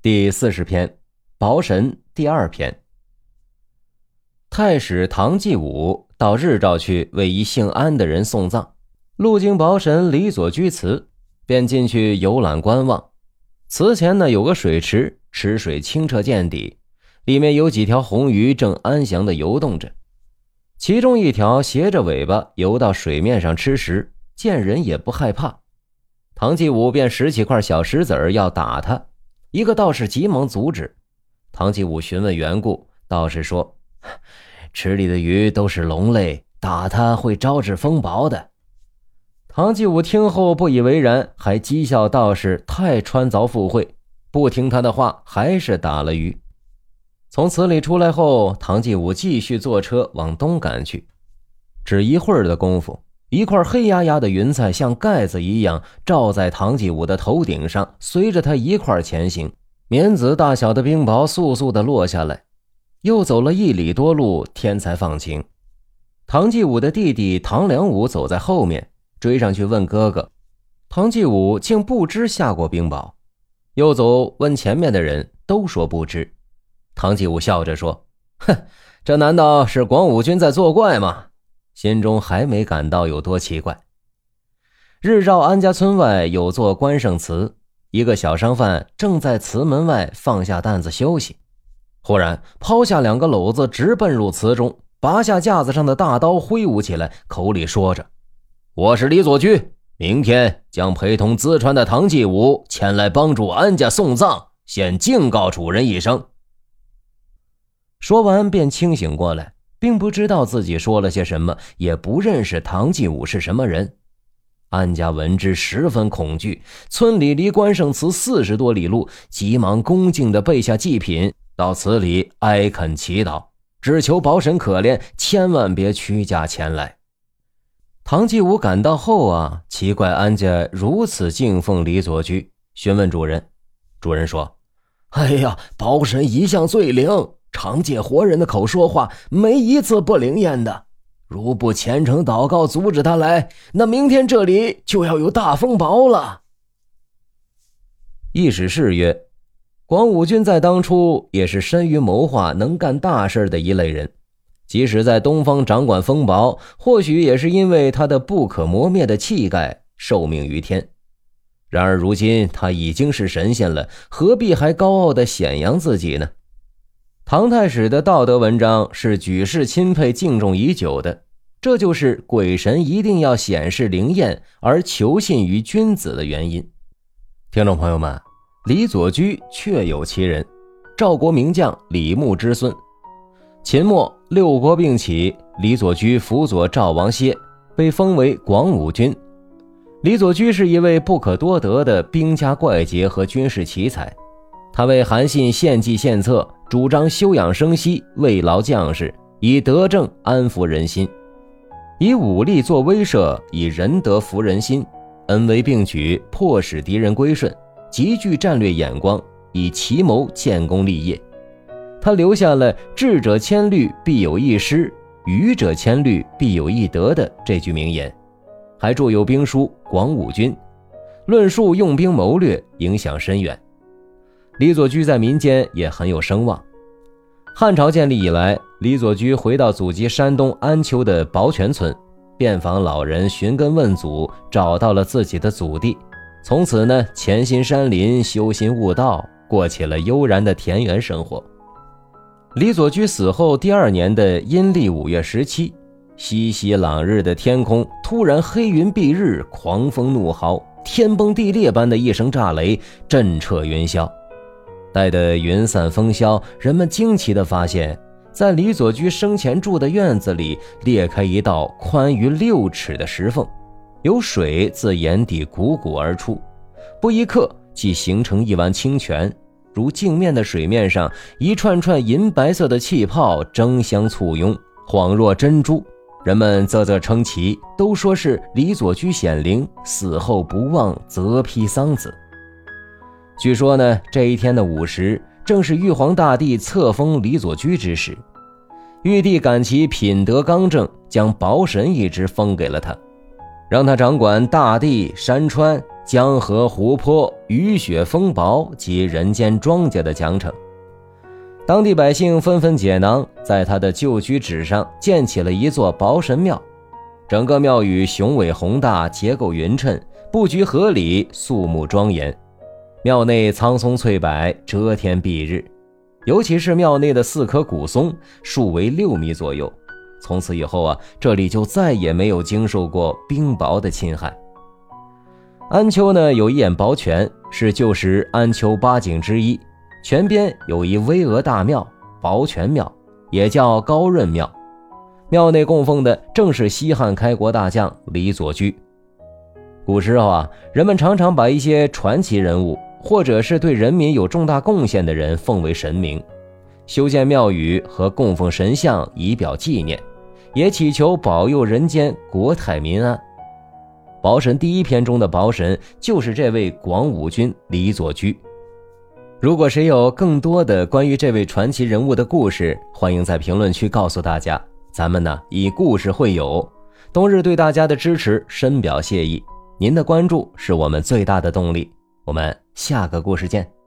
第四十篇，薄神第二篇。太史唐继武到日照去为一姓安的人送葬，路经薄神李左居祠，便进去游览观望。祠前呢有个水池，池水清澈见底，里面有几条红鱼正安详的游动着，其中一条斜着尾巴游到水面上吃食，见人也不害怕。唐继武便拾起块小石子儿要打它。一个道士急忙阻止，唐继武询问缘故，道士说：“池里的鱼都是龙类，打它会招致风雹的。”唐继武听后不以为然，还讥笑道士太穿凿附会，不听他的话，还是打了鱼。从祠里出来后，唐继武继续坐车往东赶去，只一会儿的功夫。一块黑压压的云彩像盖子一样罩在唐继武的头顶上，随着他一块前行，棉子大小的冰雹簌簌地落下来。又走了一里多路，天才放晴。唐继武的弟弟唐良武走在后面，追上去问哥哥，唐继武竟不知下过冰雹。又走问前面的人，都说不知。唐继武笑着说：“哼，这难道是广武军在作怪吗？”心中还没感到有多奇怪。日照安家村外有座关圣祠，一个小商贩正在祠门外放下担子休息，忽然抛下两个篓子，直奔入祠中，拔下架子上的大刀挥舞起来，口里说着：“我是李左居，明天将陪同淄川的唐继武前来帮助安家送葬，先敬告主人一声。”说完便清醒过来。并不知道自己说了些什么，也不认识唐继武是什么人。安家闻之十分恐惧，村里离关圣祠四十多里路，急忙恭敬地备下祭品，到祠里哀恳祈祷，只求保神可怜，千万别屈驾前来。唐继武赶到后啊，奇怪安家如此敬奉李左居，询问主人，主人说：“哎呀，保神一向最灵。”常借活人的口说话，没一次不灵验的。如不虔诚祷告阻止他来，那明天这里就要有大风雹了。意史是曰：广武军在当初也是深于谋划、能干大事的一类人，即使在东方掌管风雹，或许也是因为他的不可磨灭的气概，受命于天。然而如今他已经是神仙了，何必还高傲的显扬自己呢？唐太史的道德文章是举世钦佩、敬重已久的，这就是鬼神一定要显示灵验而求信于君子的原因。听众朋友们，李左居确有其人，赵国名将李牧之孙。秦末六国并起，李左居辅佐赵王歇，被封为广武君。李左居是一位不可多得的兵家怪杰和军事奇才，他为韩信献计献策。主张休养生息，慰劳将士，以德政安抚人心；以武力作威慑，以仁德服人心。恩威并举，迫使敌人归顺，极具战略眼光，以奇谋建功立业。他留下了“智者千虑，必有一失；愚者千虑，必有一得”的这句名言，还著有兵书《广武军》，论述用兵谋略，影响深远。李左居在民间也很有声望。汉朝建立以来，李左居回到祖籍山东安丘的保全村，遍访老人，寻根问祖，找到了自己的祖地。从此呢，潜心山林，修心悟道，过起了悠然的田园生活。李左居死后第二年的阴历五月十七，熙熙朗日的天空突然黑云蔽日，狂风怒号，天崩地裂般的一声炸雷，震彻云霄。待的云散风消，人们惊奇地发现，在李左居生前住的院子里裂开一道宽于六尺的石缝，有水自眼底汩汩而出。不一刻，即形成一湾清泉，如镜面的水面上，一串串银白色的气泡争相簇拥，恍若珍珠。人们啧啧称奇，都说是李左居显灵，死后不忘择披桑梓。据说呢，这一天的午时，正是玉皇大帝册封李左居之时。玉帝感其品德刚正，将保神一职封给了他。让他掌管大地、山川、江河、湖泊、雨雪风雹及人间庄稼的奖惩。当地百姓纷纷解囊，在他的旧居址上建起了一座保神庙。整个庙宇雄伟宏大，结构匀称，布局合理，肃穆庄严。庙内苍松翠柏，遮天蔽日，尤其是庙内的四棵古松，树为六米左右。从此以后啊，这里就再也没有经受过冰雹的侵害。安丘呢，有一眼宝泉，是旧时安丘八景之一。泉边有一巍峨大庙——宝泉庙，也叫高润庙。庙内供奉的正是西汉开国大将李左驹。古时候啊，人们常常把一些传奇人物，或者是对人民有重大贡献的人奉为神明，修建庙宇和供奉神像以表纪念，也祈求保佑人间国泰民安。保神第一篇中的保神就是这位广武君李左驹。如果谁有更多的关于这位传奇人物的故事，欢迎在评论区告诉大家。咱们呢以故事会友，冬日对大家的支持深表谢意。您的关注是我们最大的动力。我们下个故事见。